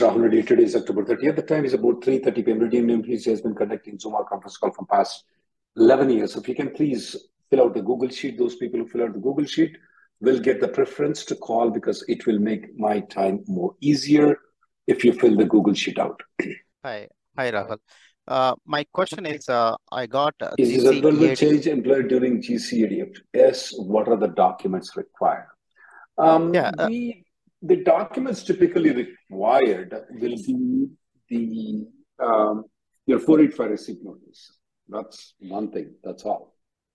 Rahul Reddy. Today is October 30th. The time is about 3.30 p.m. Reddy and Neumann has been conducting Zoom conference call from past 11 years. So if you can please fill out the Google Sheet, those people who fill out the Google Sheet will get the preference to call because it will make my time more easier if you fill the Google Sheet out. Hi, hi Rahul. Uh, my question is, uh, I got uh, Is this a will change employer during GCAD? If yes, what are the documents required? Um, Yeah, uh, the, the documents typically required will be the um, your 485 receipt notice. That's one thing. That's all.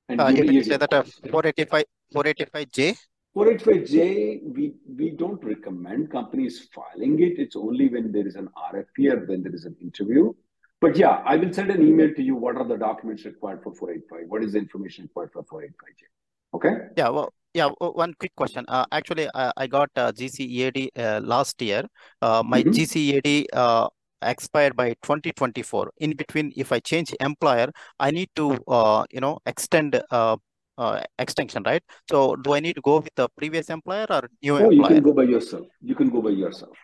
And Uh, you say that reports. 485, 485J? 485J, we, we don't recommend companies filing it. It's only when there is an RFP or when there is an interview. But yeah, I will send an email to you. What are the documents required for 485? What is the information required for 485J? Okay? Yeah, well, yeah, one quick question. Uh, actually, uh, I got uh, GCEAD uh, last year. Uh, my Mhm. GCEAD uh, expired by 2024. In between, if I change employer, I need to, uh, you know, extend uh, uh, extension, right? So do I need to go with the previous employer or new Oh, you can go by yourself. You can go by yourself.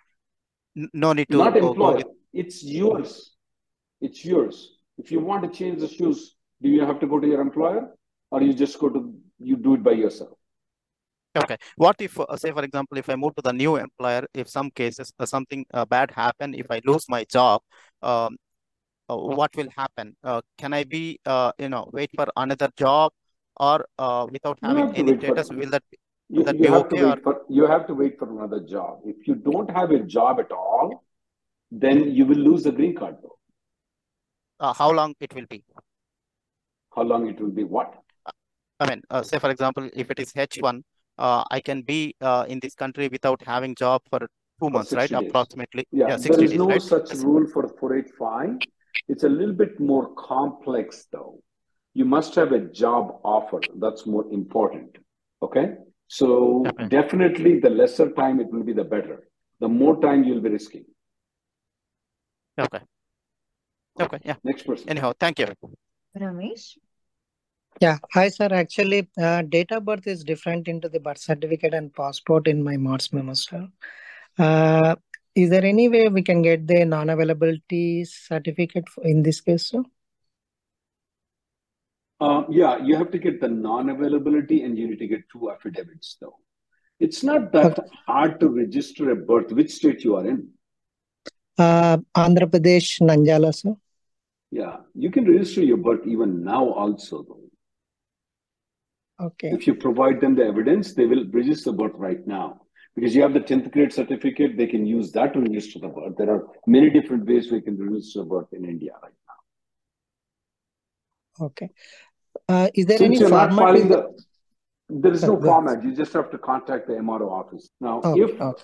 N- No need to Not employer. with, It's yours. It's yours. If you want to change the shoes, do you have to go to your employer or you just go to, you do it by yourself? Okay. What if, uh, say, for example, if I move to the new employer, if some cases uh, something uh, bad happen, if I lose my job, um, uh, what will happen? Uh, can I be, uh, you know, wait for another job, or uh, without having any status, will that will you, that you be have to okay? Or for you have to wait for another job. If you don't have a job at all, then you will lose the green card though. uh, how long it will be? How long it will be? What? I mean, uh, say, for example, if it is H1, uh, I can be uh, in this country without having job for two For months, right? days. Approximately. Yeah, Yeah, there 60 is days, no right? such Yes. rule for 485. It's a little bit more complex though. You must have a job offer. That's more important. Okay. So Okay. definitely the lesser time it will be the better. The more time you'll be risking. Okay. Okay. Yeah. Next person. Anyhow, thank you. Ramesh? Yeah, hi sir. Actually, uh, date of birth is different into the birth certificate and passport in my March memo, sir. Uh, is there any way we can get the non-availability certificate in this case, sir? Uh, yeah, you have to get the non-availability and you need to get two affidavits though. It's not that Okay. hard to register a birth. Which state you are in? Uh, Andhra Pradesh, Nanjala, sir. Yeah, you can register your birth even now also though. Okay. If you provide them the evidence, they will register the birth right now. Because you have the 10th grade certificate, they can use that to register the birth. There are many different ways we can register the birth in India right now. Okay. Uh, is there Since any format? the, there is no format. You just have to contact the MRO office. Now, Okay. if Okay.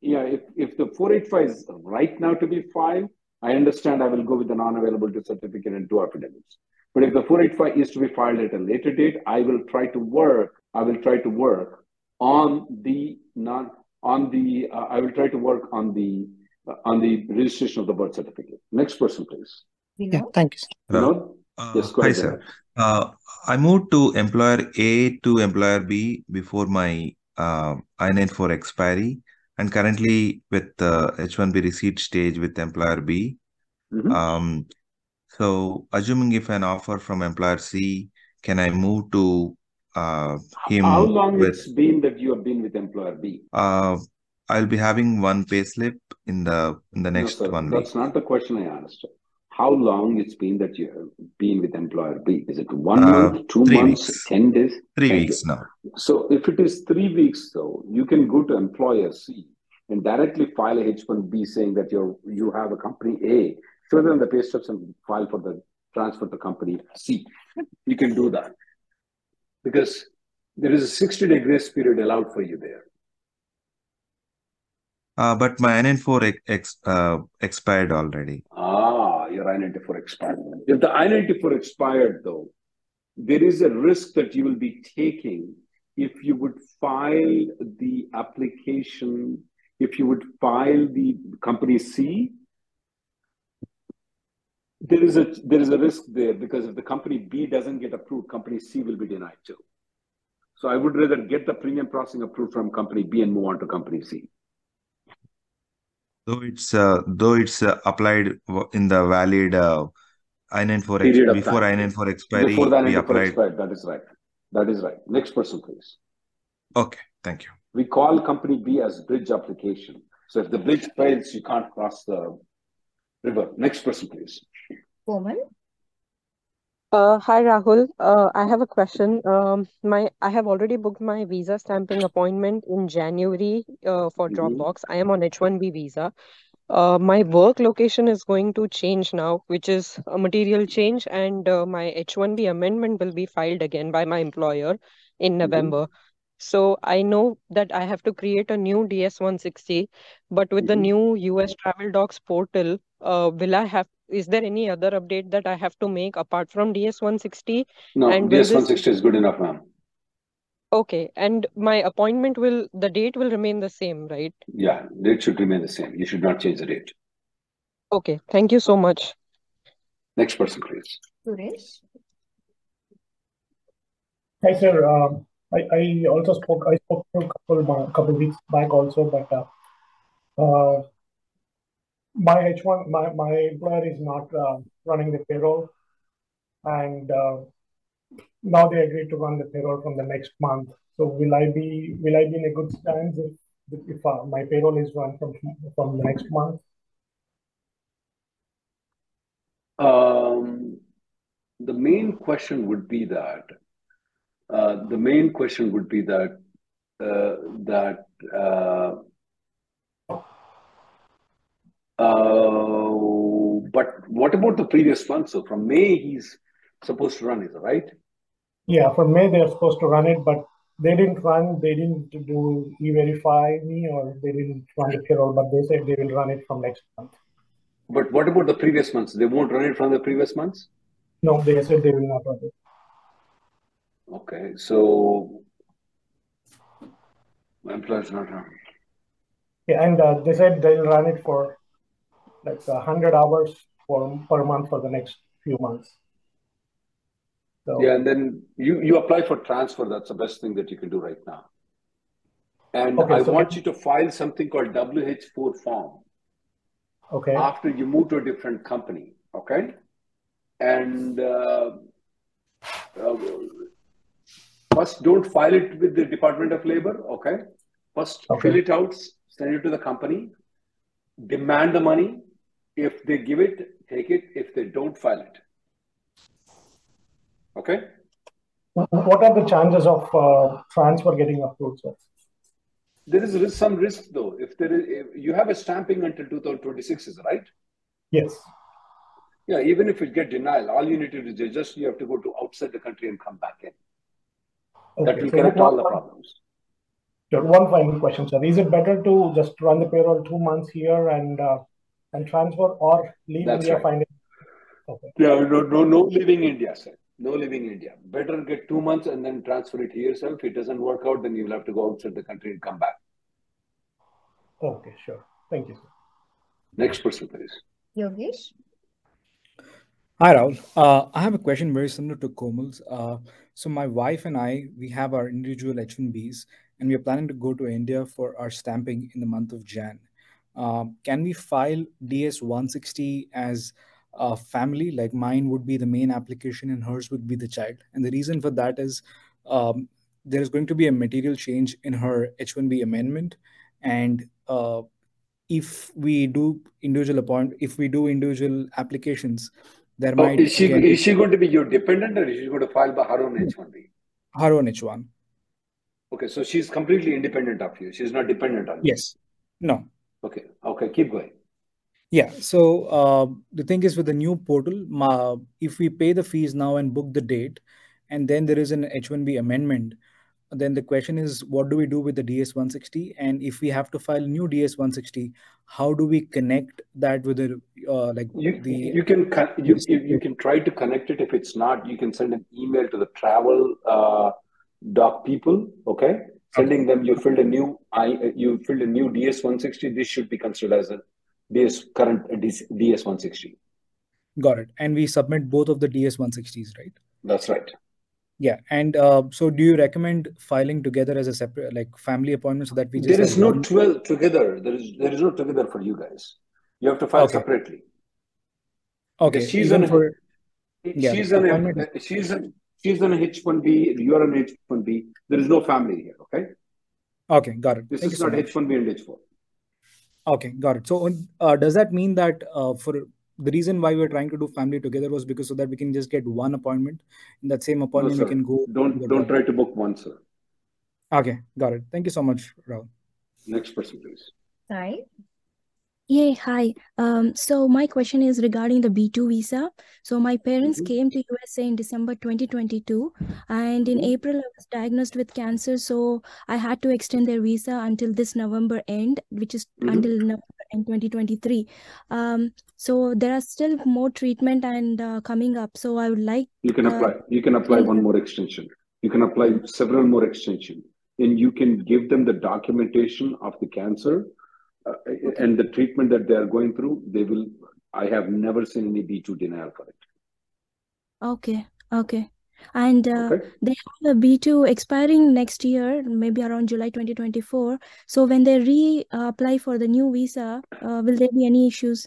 yeah, if, if the 485 is right now to be filed, I understand I will go with the non-availability certificate and two affidavits. But if the 485 is to be filed at a later date, I will try to work. I will try to work on the non on the. Uh, I will try to work on the uh, on the registration of the birth certificate. Next person, please. Yeah, Vinod? thank you, sir. Hello. Uh, Yes, go hi, ahead. sir. Uh, I moved to employer A to employer B before my uh, I-94 expiry, and currently with the H-1B receipt stage with employer B. Mhm. Um, so assuming if an offer from employer C, can I move to uh, him How long with it's been that you have been with employer B? uh, I'll be having one payslip in the in the No, next sir, one week. that's not the question I asked. how long it's been that you have been with employer B? Is it one Uh, month, two months, weeks. 10 days? Three Thank weeks now. So if it is three weeks, though, you can go to employer C and directly file a H-1B saying that you're you have a company A, show them the pay stubs and file for the transfer to company C. You can do that because there is a 60 day grace period allowed for you there. Uh, but my I-94 ex, ex, uh, expired already. Ah, your I-94 expired. If the I-94 expired, though, there is a risk that you will be taking if you would file the application, if you would file the company C, there is a there is a risk there because if the company B doesn't get approved, company C will be denied too. So I would rather get the premium processing approved from company B and move on to company C. Though it's uh, though it's uh, applied in the valid uh, I-94 Period ex before time. I-94 expiry, Before the we I-94 applied. expired, that is right. That is right. Next person, please. Okay, thank you. We call company B as bridge application. So if the bridge fails, you can't cross the river. Next person, please. Woman. Uh, hi Rahul. Uh, I have a question. Um, my I have already booked my visa stamping appointment in January uh, for Mhm. Dropbox. I am on H-1B visa. Uh, my work location is going to change now, which is a material change, and uh, my H-1B amendment will be filed again by my employer in Mhm. November. So I know that I have to create a new DS-160, but with the Mhm. new US Travel Docs portal, uh, will I have, is there any other update that I have to make apart from DS-160? No, And will DS this, 160 is good enough, ma'am. okay, and my appointment will, the date will remain the same, right? Yeah, date should remain the same. You should not change the date. Okay, thank you so much. Next person, please. Suresh. Hi, sir. Um, I, I also spoke, I spoke to a couple, mo- couple weeks back also, but uh, uh, my H1, my, my employer is not uh, running the payroll. And uh, now they agreed to run the payroll from the next month. So will I be, will I be in a good stance if, if uh, my payroll is run from, from the next month? Um, the main question would be that uh, the main question would be that uh, that uh, but what about the previous month? So from May he's supposed to run, is it right? Yeah, for May they're supposed to run it, but they didn't run, they didn't do e-verify me or they didn't run the payroll, but they said they will run it from next month. But what about the previous months? They won't run it from the previous months? No, they said they will not run it. Okay, so my employer's not running. Yeah, and uh, they said they'll run it for like a hundred hours for per month for the next few months. So Yeah, and then you you apply for transfer. That's the best thing that you can do right now. And Okay, I so want you to file something called WH4 form okay, after you move to a different company. Okay, and uh, uh, first don't file it with the Department of Labor. Okay, first Okay. fill it out, send it to the company, demand the money. If they give it, take it. If they don't, file it. Okay. what are the chances of uh, transfer getting approved, sir? There is risk, some risk though. If there is, if you have a stamping until 2026, is it right? Yes. Yeah, even if you get denial, all you need to do is just you have to go to outside the country and come back in. That will So correct all the problems. one final question, sir. Is it better to just run the payroll two months here and uh, and transfer or leave That's India, right. find it? Okay. Yeah, no, no, no leaving India, sir. No leaving India. Better get two months and then transfer it here yourself. If it doesn't work out, then you'll have to go outside the country and come back. Okay, sure. Thank you, sir. Next person, please. Yogesh. Hi, Rahul. Uh, I have a question very similar to Komal's. Uh, so my wife and I, we have our individual H-1Bs, and we are planning to go to India for our stamping in the month of Jan. Um, can we file DS-160 as a family? Like mine would be the main application and hers would be the child. And the reason for that is um, there is going to be a material change in her H-1B amendment, and uh, if we do individual appoint, if we do individual applications, there Oh, might is she again is she going to be your dependent or is she going to file by her own H1B? her own H1. Okay, so she's completely independent of you. She's not dependent on you. Yes. No. Okay, okay, keep going. Yeah. So uh, the thing is with the new portal, ma, if we pay the fees now and book the date, and then there is an H1B amendment, then the question is, what do we do with the DS 160? And if we have to file new DS 160, how do we connect that with the uh, like You the you can con- you, you you can try to connect it. If it's not, you can send an email to the travel uh, doc people. Okay, sending them you filled a new I you filled a new DS 160. This should be considered as a DS current DS 160. got it? And we submit both of the DS 160s, right? That's right. Yeah. And uh, so do you recommend filing together as a separate like family appointment so that we just There is no one? 12 together. There is there is no together for you guys. You have to file Okay. separately. Okay. She's Even on for yeah, she's the appointment a she's on she's on a H1B. You're on H1B. There is no family here. Okay, okay. Got it. this Thank is not much. H1B and H4. Okay, got it. So, uh, does that mean that uh, for the reason why we're trying to do family together was because so that we can just get one appointment in that same No, appointment we can go Don't don't to try to book one, sir. Okay, got it. Thank you so much, Rahul. Next person, please. Sai. Yeah, hi. Um, so my question is regarding the B2 visa. So my parents Mhm, came to USA in December 2022, and in mhm. April I was diagnosed with cancer, so I had to extend their visa until this November end, which is Mhm. until November end 2023. Um, so there are still more treatment and uh, coming up. So I would like You can uh, apply. You can apply one more extension. You can apply several more extension, and you can give them the documentation of the cancer uh, okay. and the treatment that they are going through. They will. I have never seen any B2 denial for it. Okay, okay. And uh, Okay. they have a B2 expiring next year, maybe around July 2024. So when they reapply for the new visa, uh, will there be any issues?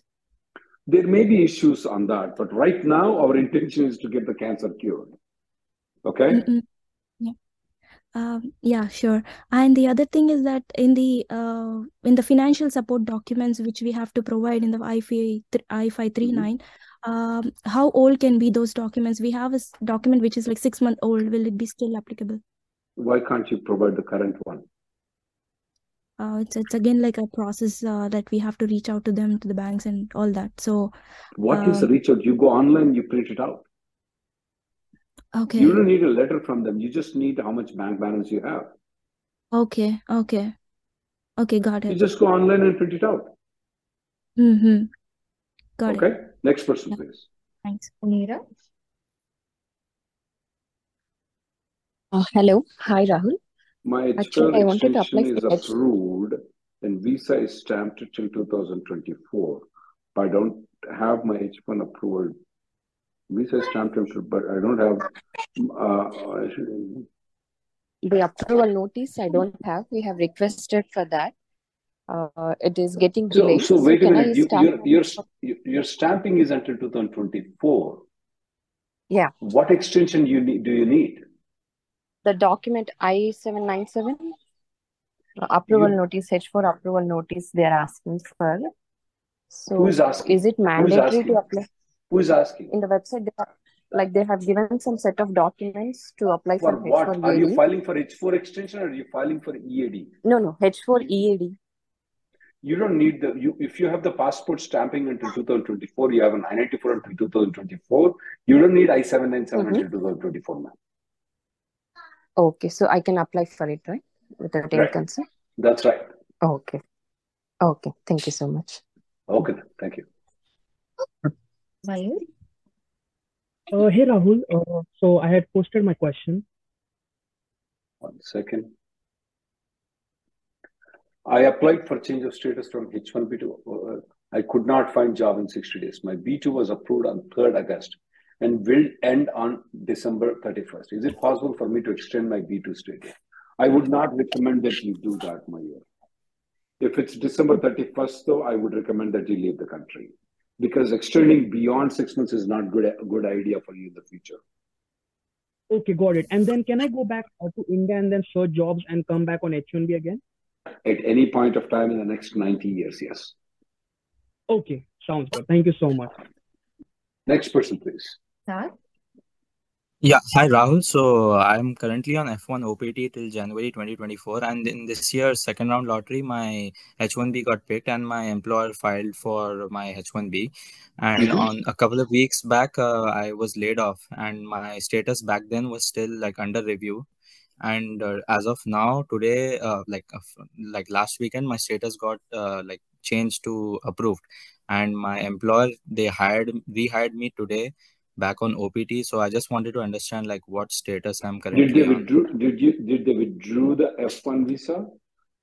There may be issues on that, but right now our intention is to get the cancer cured. Okay. Mm-mm. Yeah. Um, yeah, sure. And the other thing is that in the uh, in the financial support documents which we have to provide in the I-5 Mhm. I-539, um, how old can be those documents? We have a document which is like six month old. Will it be still applicable? Why can't you provide the current one? Uh, it's it's again like a process uh, that we have to reach out to them, to the banks and all that. So, What is the um, reach out? You go online, you print it out. You don't need a letter from them. You just need how much bank balance you have. okay, okay, okay, got it. You just go online and print it out. Mm-hmm. Got it. Okay. Next person, Yeah, please. thanks. Neera. Uh, hello. Hi, Rahul. My Actually, I wanted to apply is for H. approved and visa is stamped till 2024. But I don't have my H1 approval. Visa is stamped, but I don't have. Uh, The approval notice I don't have. We have requested for that. Uh, it is getting delayed. so So wait a can I minute. You, your your your stamping is until 2024. Yeah, What extension you need? Do you need? the document I-797 uh, approval You notice, H4 approval notice they are asking for. So who is asking? is it mandatory to apply? Who is asking? In the website, they are, like they have given some set of documents to apply For for what? H4 Are you filing for H4 extension or are you filing for EAD? No, no, H4 EAD. You don't need the you if you have the passport stamping until 2024, you have an I-94 until 2024. You don't need I-797 Mm-hmm. until 2024, ma'am. Okay, so I can apply for it, right? Without any Right. concern. That's right. Okay. Okay. Thank you so much. Okay, thank you. Mayur. Uh, hey Rahul, uh, so I had posted my question. One second. I applied for change of status from H1B to uh, I could not find job in 60 days. My B2 was approved on 3rd August and will end on December 31st. Is it possible for me to extend my B2 status? I would not recommend that you do that, Mayur. If it's December 31st, though, I would recommend that you leave the country because extending beyond six months is not good a good idea for you in the future. Okay, got it. And then can I go back to India and then search jobs and come back on H1B again? At any point of time in the next 90 years, yes. Okay, sounds good. Thank you so much. Next person, please. Sir? Yeah, hi Rahul. So I'm currently on F1 OPT till January 2024, and in this year's second round lottery, my H1B got picked, and my employer filed for my H1B. And Mhm. on a couple of weeks back, uh, I was laid off, and my status back then was still like under review. And uh, as of now, today, uh, like uh, like last weekend, my status got uh, like changed to approved, and my employer they hired rehired me today back on OPT. So I just wanted to understand like what status I'm currently. Did they on. withdrew? Did you? Did they withdrew the F1 visa?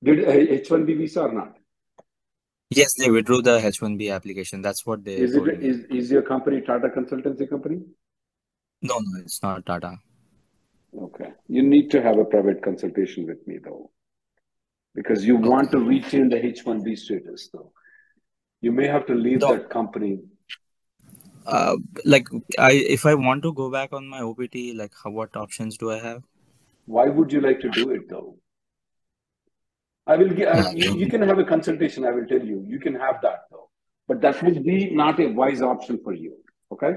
Did uh, H1B visa or not? Yes, they withdrew the H1B application. That's what they Is it me. is is your company Tata Consultancy Company? No, no, it's not Tata. Okay, you need to have a private consultation with me though, because you want to retain the H1B status though. You may have to leave No. that company. Uh, like I if I want to go back on my OPT, like how, what options do I have? Why would you like to do it though? I will give, Yeah, you, you can have a consultation, I will tell you. You can have that though. But that would be not a wise option for you. Okay?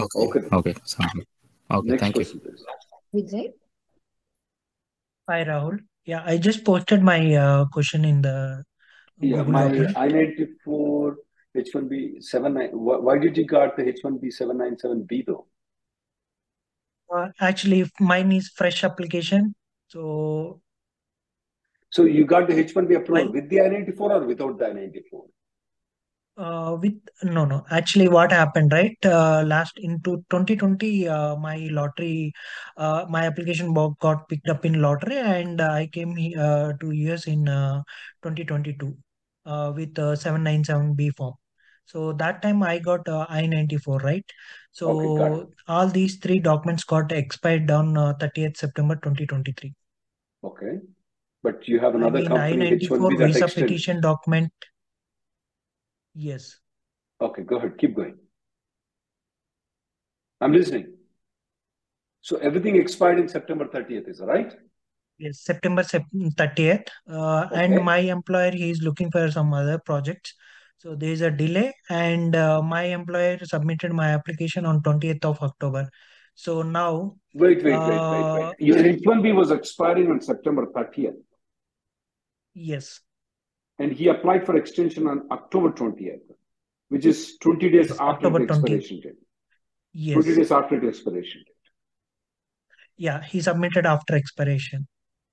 Okay, Okay. okay, sounds good. Okay, Next thank you. Vijay? Hi, Rahul. Yeah, I just posted my uh, question in the Yeah, Google my. I-94 H1B 79. Why, did you got the H1B 797B though? Uh, actually, mine is fresh application. So, So you got the H1B approval with the I-94 or without the I-94? uh, with no, no. Actually, what happened, right? Uh, last into 2020, uh, my lottery, uh, my application got picked up in lottery, and I came uh, to US in uh, 2022 uh, with uh, 797B form. So that time I got uh, I-94, right? So Okay, all these three documents got expired on uh, 30th September 2023. Okay. But you have I another mean, company I-94 H1B that visa petition document. Yes. Okay, go ahead. Keep going. I'm listening. So everything expired in September 30th, is right? Yes, September sep- 30th. Uh, and my employer, he is looking for some other projects. So there is a delay, and uh, my employer submitted my application on 20th of October. So now, Wait, wait, wait, wait, uh, wait. Your H1B was expiring on September 30th, yes, and he applied for extension on October 20th, which is 20 days yes, after October the 20th. expiration date. 20 days after the expiration date. yeah, he submitted after expiration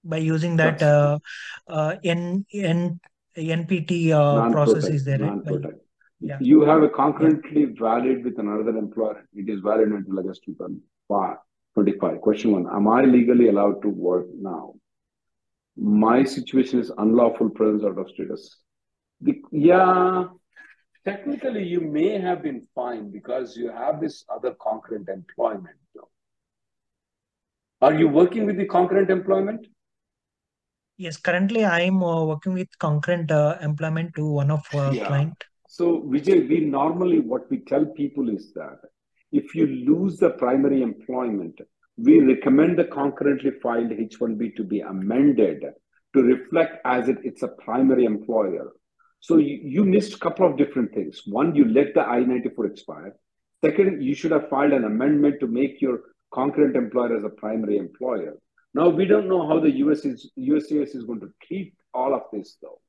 by using that uh, uh, N, N, NPT uh, process is there, right? Yeah, You have a yeah. concurrently valid with another employer. It is valid until August 25. Question one, am I legally allowed to work now? My situation is unlawful presence out of status. The, yeah, technically you may have been fine because you have this other concurrent employment. Are you working with the concurrent employment? Yes, currently I am uh, working with concurrent uh, employment to one of uh, Yeah. client. So, Vijay, we normally what we tell people is that if you lose the primary employment, we recommend the concurrently filed H1B to be amended to reflect as it, it's a primary employer. So you, you missed a couple of different things. One, you let the I-94 expire. Second, you should have filed an amendment to make your concurrent employer as a primary employer. Now we don't know how the US is USCIS is going to treat all of this though.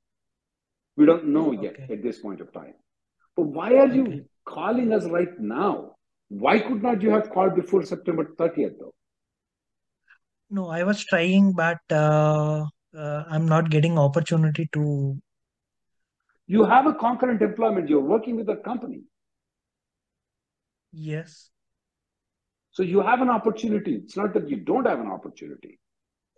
We don't know yet Okay, at this point of time. But why are you okay. calling us right now? Why could not you have called before September 30th though? No, I was trying, but uh, uh, I'm not getting opportunity to. You have a concurrent employment, you're working with a company. Yes. So you have an opportunity. It's not that you don't have an opportunity.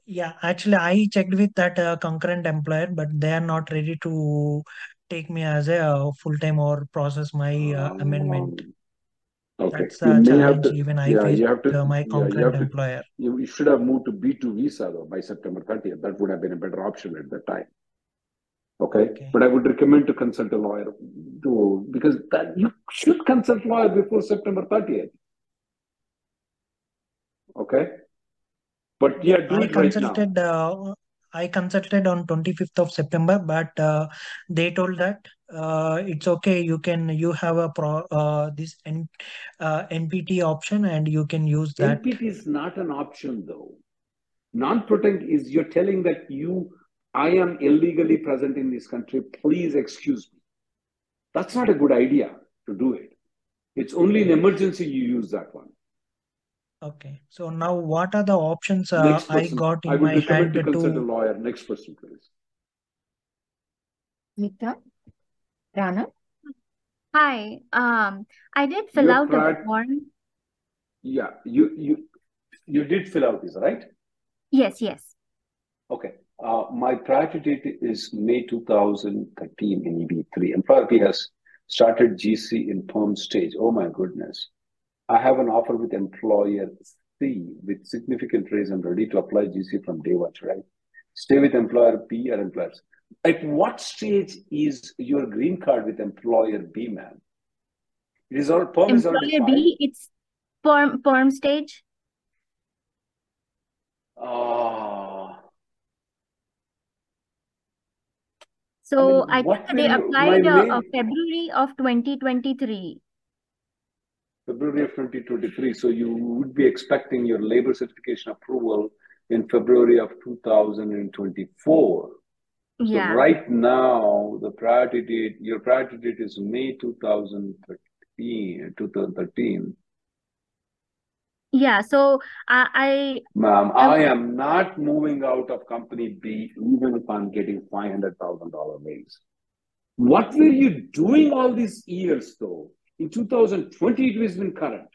Yeah, actually, I checked with that uh, concurrent employer, but they are not ready to take me as a uh, full-time or process my uh, amendment. Um, okay. That's You the challenge to, even I yeah, faced to, uh, my yeah, you concurrent have to, you, you should have moved to B2 visa though by September 30th. That would have been a better option at that time. Okay. Okay. But I would recommend to consult a lawyer to, because that you should consult lawyer before September 30th. Okay. But yeah, do I it right now. consulted, uh, I consulted on 25th of September, but uh, they told that uh, it's okay. You can you have a pro uh, this N, uh, NPT option and you can use that. NPT is not an option though. Nunc pro tunc is you're telling that you, I am illegally present in this country. Please excuse me. That's not a good idea to do it. It's only in emergency you use that one. Okay. So now what are the options uh, Next I person. got I in would my recommend hand to consult a lawyer. Next person, please. Mita, Rana. Hi. Um, I did fill Your out a prior, form. yeah, you you you did fill out this, right? Yes, yes. Okay. Uh, my priority date is May 2013 in EB3. Employer P has started GC in perm stage. Oh my goodness. I have an offer with employer C with significant raise. I'm ready to apply GC from day one, right? Stay with employer P or employer C. At what stage is your green card with employer B, ma'am? It is all perm Employer. B, it's perm perm stage. Oh, I So mean, I think what that will they applied uh, February of 2023. February of 2023. So you would be expecting your labor certification approval in February of 2024. Yeah. So right now, the priority date, your priority date is May 2013, 2013. Yeah. So I, I Ma'am, I I am not moving out of company B even if I'm getting $500,000 raise. What were you doing all these years though? In 2020, it was been current.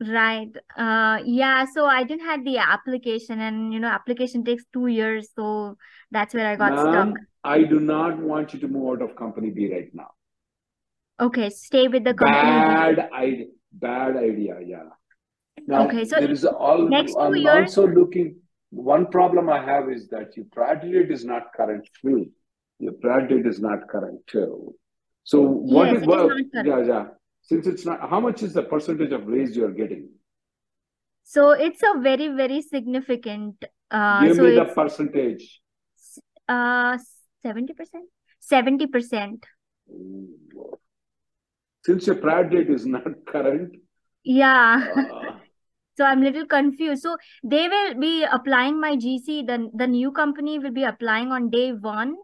right. Uh, yeah. So I didn't had the application, and you know, application takes two years. So that's where I got stuck. I do not want you to move out of company B right now. Okay, stay with the company. Bad idea. Bad idea. Yeah. Now Okay, so there is all. next two I'm years, also looking. One problem I have is that your priority date is not current too. Your priority date is not current too. So what yes, is it is well? not Yeah, yeah. Since it's not, how much is the percentage of raise you are getting? So it's a very, very significant. Uh, Give so me the percentage. uh 70%? 70%. Since your prior date is not current, Yeah. uh, So I'm little confused. So they will be applying my GC, the the new company will be applying on day one.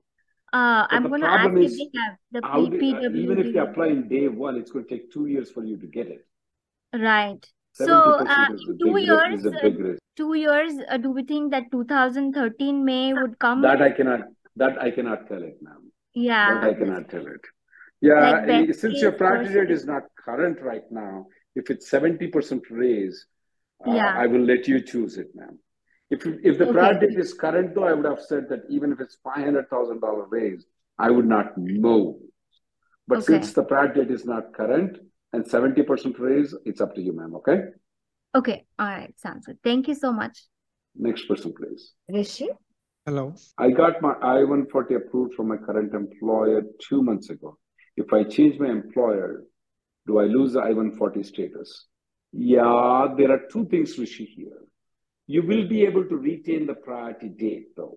Uh, I'm gonna ask problem if is, they have the how P do, uh, even if you apply in day one, it's going to take two years for you to get it. Right. So uh, percent is a in two years, two years, uh, do we think that 2013 May would come? That I cannot. That I cannot tell it, ma'am. That Yeah, I cannot tell it. Yeah, like eh, since your priority worst is not current right now, if it's seventy percent raise, uh, Yeah. I will let you choose it, ma'am. If if the Okay. priority date is current, though, I would have said that even if it's five hundred thousand dollar raise, I would not move. But Okay. since the priority date is not current and seventy percent raise, it's up to you, ma'am. Okay. Okay. All right. Sounds good. Thank you so much. Next person, please. Rishi. Hello. I got my I-140 approved from my current employer two months ago. If I change my employer, do I lose the I-140 status? Yeah, there are two things, Rishi, here. You will be able to retain the priority date, though.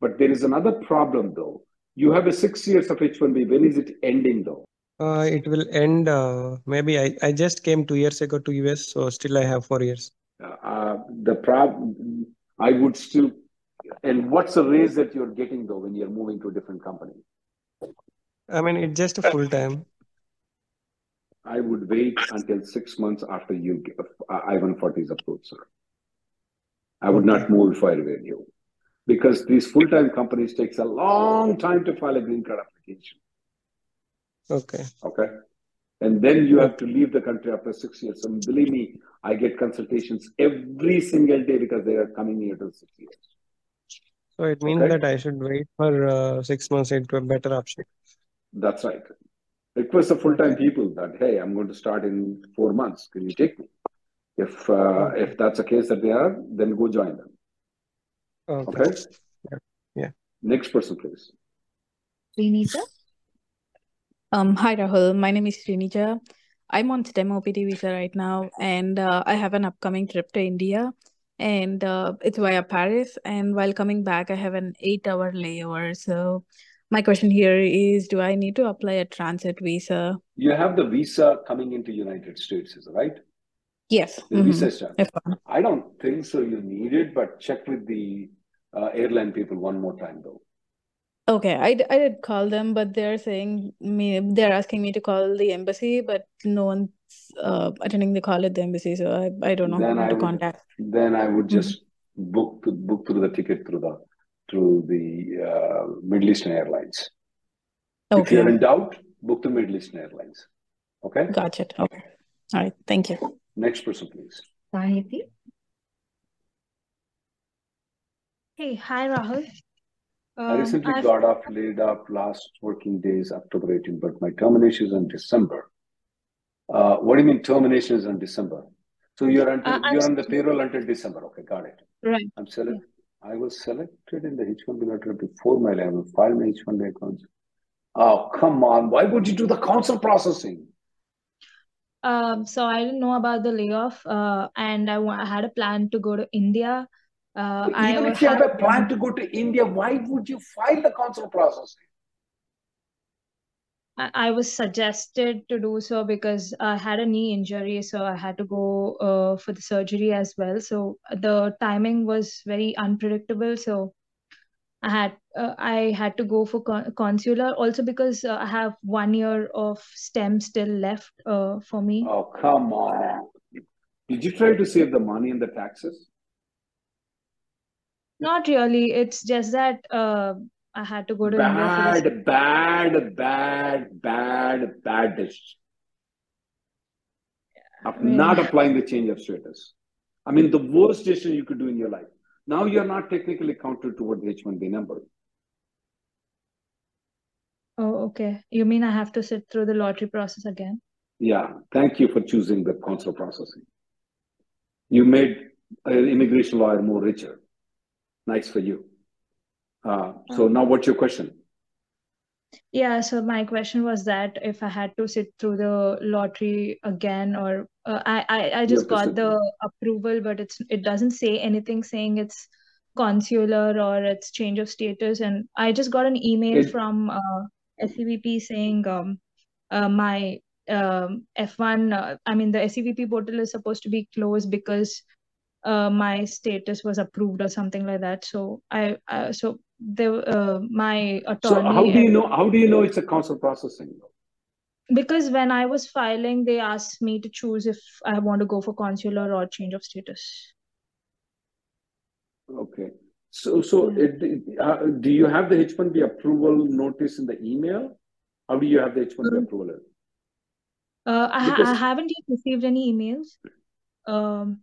But there is another problem, though. You have a six years of H-1B. When is it ending, though? Uh, it will end. Uh, maybe I, I just came two years ago to US, so still I have four years. Uh, the problem, I would still, and what's the raise that you're getting, though, when you're moving to a different company? I mean, it's just a full time. I would wait until six months after you uh, I-140 is approved, sir. I would not move if I were you. Because these full-time companies takes a long time to file a green card application, Okay. okay? And then you have to leave the country after six years. And believe me, I get consultations every single day because they are coming here to six years, So it means okay? that I should wait for uh, six months into a better option. That's right. Request the full-time people that, hey, I'm going to start in four months. Can you take me? If, uh, Okay. if that's the case that they are, then go join them, Okay. okay? Yeah. Yeah. Next person, please. Srinita. Um, hi Rahul, my name is Srinija. I'm on STEM OPT visa right now, and uh, I have an upcoming trip to India. and uh, it's via Paris. And while coming back, I have an eight-hour layover. So my question here is, do I need to apply a transit visa? You have the visa coming into United States, is right? Yes. The hmm visa. F1. I don't think so. You need it, but check with the uh, airline people one more time, though. Okay, I, d- I did call them, but they're saying me they're asking me to call the embassy, but no one's uh, attending the call at the embassy, so I, I don't know Then who I to would contact. then I would Mhm. just book to, book through the ticket through the through the uh, Middle Eastern Airlines. Okay. If you're in doubt, book the Middle Eastern Airlines. Okay. got it. Okay. All right, thank you. Next person, please. Sahiti? Hey, hi Rahul. I Um, recently I've got off, laid off last working days, October 18, but my termination is in December. Uh, what do you mean termination is in December? So you're uh, until I'm you're on the payroll until December. Okay, got it. right. I'm select. I was selected in the H1B lottery before my level. File my H1B accounts. Oh, come on. Why would you do the consular processing? Um, so I didn't know about the layoff, uh, and I, had a plan to go to India. Uh, I Even wa- if you have had a plan to go to India, why would you file the consular process? I I was suggested to do so because I had a knee injury, so I had to go uh, for the surgery as well. So the timing was very unpredictable. So I had uh, I had to go for con consular also because uh, I have one year of STEM still left uh, for me. Oh, come on. Did you try to save the money and the taxes? Not really. It's just that uh, I had to go to India for this. Bad, bad, bad, bad, bad decision of not applying the change of status. I mean, the worst decision you could do in your life. Now you're not technically counted toward the H1B number. Oh, okay. You mean I have to sit through the lottery process again? Yeah, thank you for choosing the consular processing. You made an immigration lawyer more richer. Nice for you. Uh, so now what's your question? Yeah, so my question was that if I had to sit through the lottery again, or uh, I, I I just got the approval, but it's it doesn't say anything saying it's consular or it's change of status, and I just got an email It, from uh, SEVP saying um uh, my um F1 uh, I mean the SEVP portal is supposed to be closed because uh, my status was approved or something like that. So I, I so the uh, my so how attorney do you know, how do you know it's a consular processing? because when I was filing, they asked me to choose if I want to go for consular or change of status. Okay. So, so it, uh, do you have the H1B approval notice in the email? How do you have the H1B Um, approval? Uh, I, I haven't yet received any emails. Um,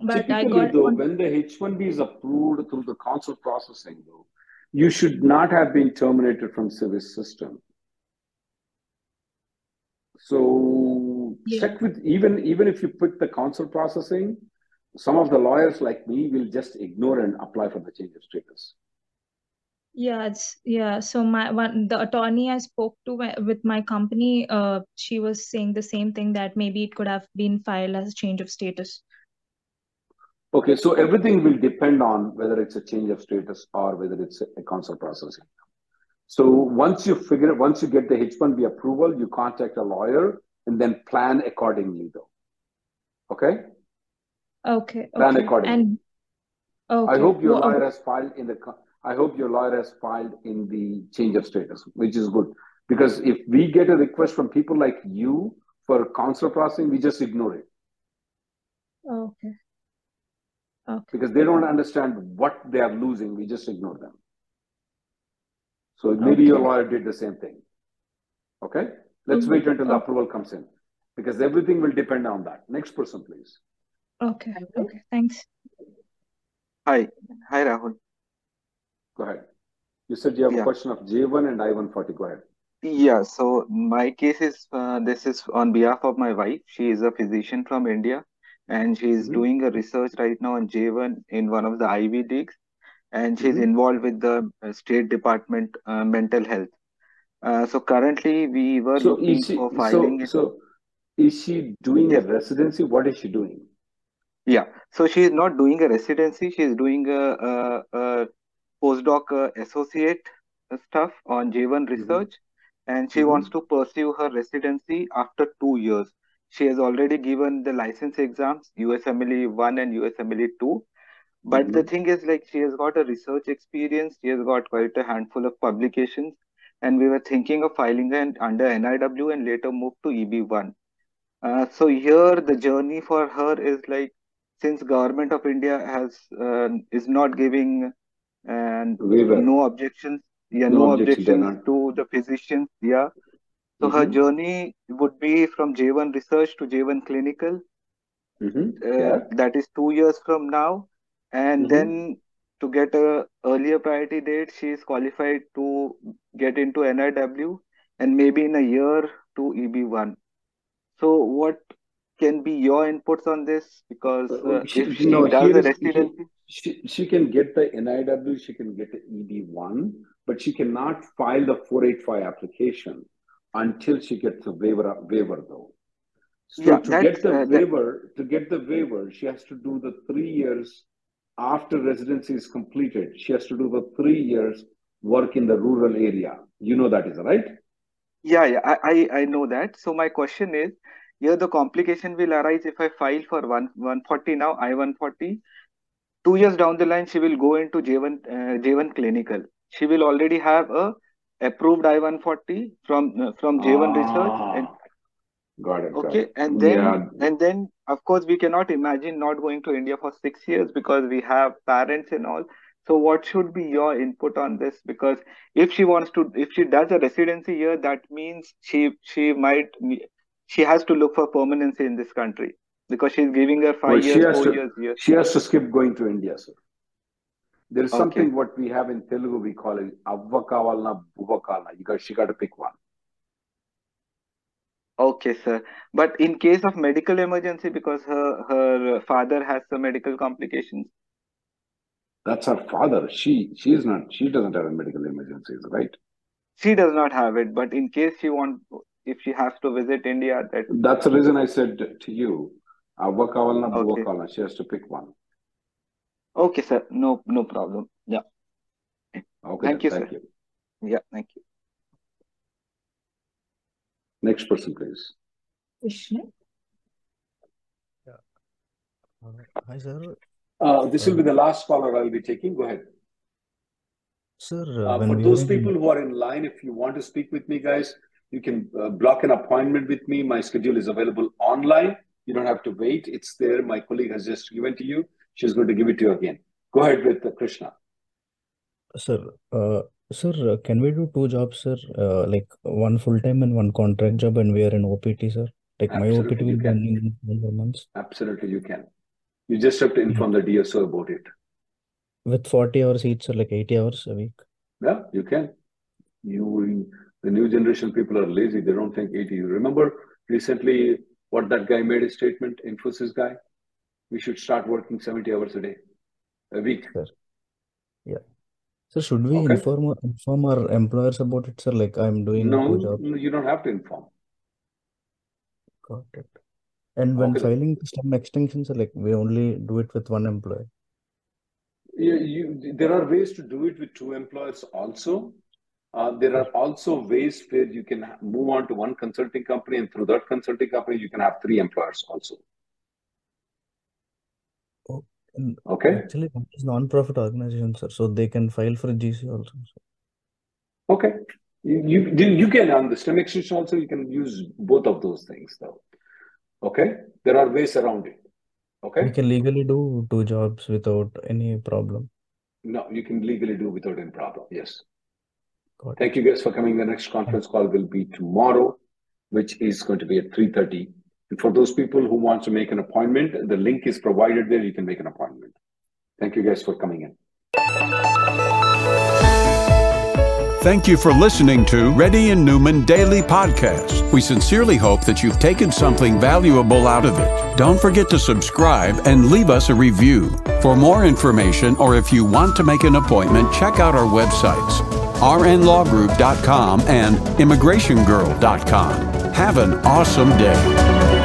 but I got though, one. when the H1B is approved through the consular processing, though, you should not have been terminated from SEVIS system. So Yeah. check with even even if you put the consular processing, some of the lawyers like me will just ignore and apply for the change of status. Yeah, it's yeah. So my one the attorney I spoke to with my company, uh, she was saying the same thing that maybe it could have been filed as change of status. Okay, so everything will depend on whether it's a change of status or whether it's a consular processing. So once you figure, once you get the H1B approval, you contact a lawyer and then plan accordingly, though. Okay? Okay, Plan okay. accordingly. And I okay. hope your Wha- lawyer um, has filed in the, I hope your lawyer has filed in the change of status, which is good. Because if we get a request from people like you for consular processing, we just ignore it Okay. Okay. because they don't understand what they are losing. We just ignore them. So maybe your lawyer did the same thing. Okay? Let's Mhm. wait until the approval comes in because everything will depend on that. Next person, please. Okay. Okay. Thanks. Hi. Hi, Rahul. Go ahead. You said you have a question of J1 and I-140. Go ahead. Yeah, so my case is uh, this is on behalf of my wife. She is a physician from India and she is Mhm. doing a research right now on J1 in one of the Ivy Leagues and she's Mhm. involved with the uh, State Department uh, mental health. Uh, so currently we were So looking she for so filing it. so is she doing a residency? What is she doing? Yeah. So she is not doing a residency. She is doing a, a, a postdoc uh, associate stuff on J1 Mm-hmm. research, and she wants to pursue her residency after two years. She has already given the license exams, USMLE 1 and USMLE 2. But the Mhm. thing is, like, she has got a research experience, she has got quite a handful of publications, and we were thinking of filing an under NIW and later move to EB1. Uh, so here the journey for her is like, since government of India has uh, is not giving and Waiver. no objections, yeah, No no objections, objections to the physicians, yeah. So her Mhm. journey would be from J1 research to J1 clinical. Mhm. Uh, Yeah. that is two years from now, and Mhm. then to get a earlier priority date, she is qualified to get into NIW, and maybe in a year to EB1. So what can be your inputs on this? Because Uh, uh, she, if she no, does here a is he, residency, she, she can get the NIW, she can get the EB1, but she cannot file the 485 application until she gets a waiver waiver though. So yeah, to get the uh, that, waiver, to get the waiver, she has to do the three years after residency is completed. She has to do the three years work in the rural area. You know that is right? yeah, yeah, I, I I know that. So my question is, here the complication will arise if I file for one 140 now, I-140. Two years down the line, she will go into J1 uh, J1 clinical. She will already have a approved I-140 from from J1 research and Ah, got it, got Okay, it. and then Yeah, and then of course we cannot imagine not going to India for six years because we have parents and all. So what should be your input on this? Because if she wants to, if she does a residency here, that means she she might she has to look for permanency in this country because she's giving her five she years, four to years here. she has to skip going to India, sir. There is Okay, something what we have in Telugu, we call it Avva kavalna, Buvva kalna. You got she got to pick one. okay, sir. But in case of medical emergency, because her her father has some medical complications. That's her father. She she is not she doesn't have a medical emergency, right? She does not have it, but in case she want, if she has to visit India, that That's the reason I said to you, Avva kavalna, Buvva okay. She has to pick one. Okay, sir. No, no problem. Yeah. Okay, Thank then. you, Thank sir. you. Yeah, thank you. Next person, please. Krishna. Uh, Hi, sir. Uh, this will Uh, be the last caller I'll be taking. Go ahead. Sir, uh, Uh, when for those were in people who are in line, if you want to speak with me, guys, you can uh, block an appointment with me. My schedule is available online. You don't have to wait. It's there. My colleague has just given to you. She's going to give it to you again. Go ahead with Krishna. Sir, uh, sir, uh, can we do two jobs, sir? Uh, like one full-time and one contract job, and we are in OPT, sir. Like my OPT will be in four months. Absolutely, you can. You just have to Yeah. inform the DSO about it. With 40 hours each, sir, like 80 hours a week. Yeah, you can. You, the new generation people are lazy. They don't think 80. You remember recently what that guy made a statement, Infosys guy? We should start working 70 hours a day, a week. Sir, yeah. So should we Okay? inform our, inform our employers about it, sir? Like I'm doing No, no, you don't have to inform. Got it. And when Okay, filing some extensions, like we only do it with one employer. You, you, there are ways to do it with two employers also. Uh, there are also ways where you can move on to one consulting company, and through that consulting company, you can have three employers also. Okay? actually, is non-profit organization, sir. So they can file for GC also. sir. Okay. You, you, you you can, on the STEM extension also, you can use both of those things though. Okay? There are ways around it. Okay. We can legally do two jobs without any problem. No, you can legally do without any problem. Yes. Got it. Thank you guys for coming. The next conference call will be tomorrow, which is going to be at 3:30. And for those people who want to make an appointment, the link is provided there. You can make an appointment. Thank you guys for coming in. Thank you for listening to Reddy and Neumann Daily Podcast. We sincerely hope that you've taken something valuable out of it. Don't forget to subscribe and leave us a review. For more information or if you want to make an appointment, check out our websites rnlawgroup.com and immigrationgirl.com. Have an awesome day.